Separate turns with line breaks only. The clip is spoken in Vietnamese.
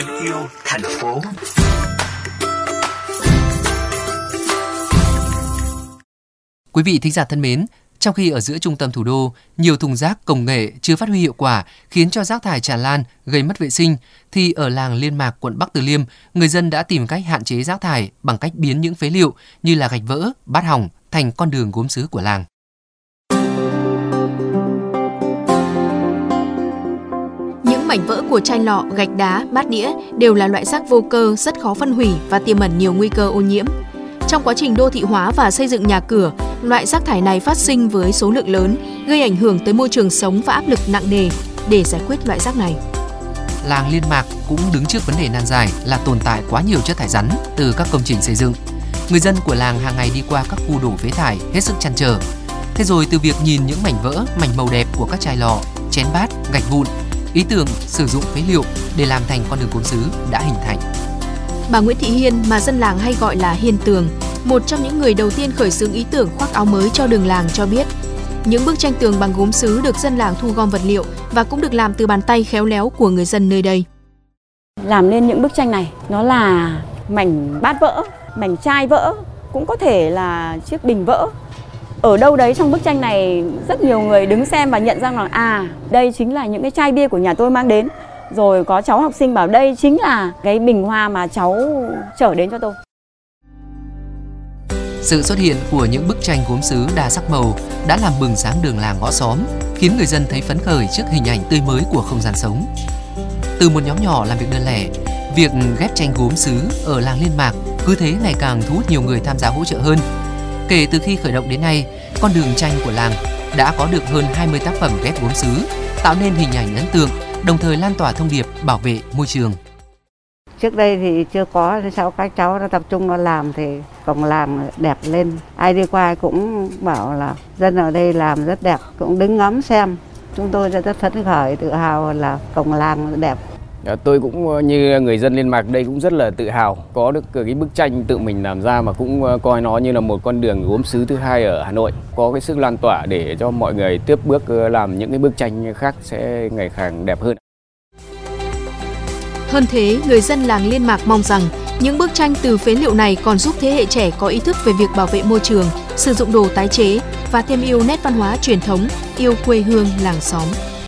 em yêu thành phố.
Quý vị thính giả thân mến, trong khi ở giữa trung tâm thủ đô, nhiều thùng rác công nghệ chưa phát huy hiệu quả khiến cho rác thải tràn lan, gây mất vệ sinh, thì ở làng Liên Mạc, quận Bắc Từ Liêm, người dân đã tìm cách hạn chế rác thải bằng cách biến những phế liệu như là gạch vỡ, bát hỏng thành con đường gốm sứ của làng.
Mảnh vỡ của chai lọ, gạch đá, bát đĩa đều là loại rác vô cơ rất khó phân hủy và tiềm ẩn nhiều nguy cơ ô nhiễm. Trong quá trình đô thị hóa và xây dựng nhà cửa, loại rác thải này phát sinh với số lượng lớn, gây ảnh hưởng tới môi trường sống và áp lực nặng nề để giải quyết loại rác này.
Làng Liên Mạc cũng đứng trước vấn đề nan giải là tồn tại quá nhiều chất thải rắn từ các công trình xây dựng. Người dân của làng hàng ngày đi qua các khu đổ phế thải hết sức chăn trở. Thế rồi từ việc nhìn những mảnh vỡ, mảnh màu đẹp của các chai lọ, chén bát, gạch vụn, ý tưởng sử dụng phế liệu để làm thành con đường gốm sứ đã hình thành.
Bà Nguyễn Thị Hiên mà dân làng hay gọi là Hiên Tường, một trong những người đầu tiên khởi xướng ý tưởng khoác áo mới cho đường làng cho biết, những bức tranh tường bằng gốm sứ được dân làng thu gom vật liệu và cũng được làm từ bàn tay khéo léo của người dân nơi đây.
Làm nên những bức tranh này, nó là mảnh bát vỡ, mảnh chai vỡ, cũng có thể là chiếc bình vỡ. Ở đâu đấy trong bức tranh này rất nhiều người đứng xem và nhận ra rằng à, đây chính là những cái chai bia của nhà tôi mang đến. Rồi có cháu học sinh bảo đây chính là cái bình hoa mà cháu trở đến cho tôi.
Sự xuất hiện của những bức tranh gốm sứ đa sắc màu đã làm bừng sáng đường làng ngõ xóm, khiến người dân thấy phấn khởi trước hình ảnh tươi mới của không gian sống. Từ một nhóm nhỏ làm việc đơn lẻ, việc ghép tranh gốm sứ ở làng Liên Mạc cứ thế ngày càng thu hút nhiều người tham gia hỗ trợ hơn. Kể từ khi khởi động đến nay, con đường tranh của làng đã có được hơn 20 tác phẩm ghép gốm sứ, tạo nên hình ảnh ấn tượng, đồng thời lan tỏa thông điệp bảo vệ môi trường.
Trước đây thì chưa có, sau các cháu nó tập trung nó làm thì cổng làm đẹp lên. Ai đi qua cũng bảo là dân ở đây làm rất đẹp, cũng đứng ngắm xem. Chúng tôi rất phấn khởi, tự hào là cổng làng đẹp.
Ờ, tôi cũng ờ, như người dân Liên Mạc đây cũng rất là tự hào có được ờ, cái bức tranh tự mình làm ra mà cũng coi nó như là một con đường gốm sứ thứ hai ở Hà Nội có cái sức lan tỏa để cho mọi người tiếp bước làm những cái bức tranh khác sẽ ngày càng đẹp hơn.
Hơn thế, người dân làng Liên Mạc mong rằng những bức tranh từ phế liệu này còn giúp thế hệ trẻ có ý thức về việc bảo vệ môi trường, sử dụng đồ tái chế và thêm yêu nét văn hóa truyền thống, yêu quê hương làng xóm.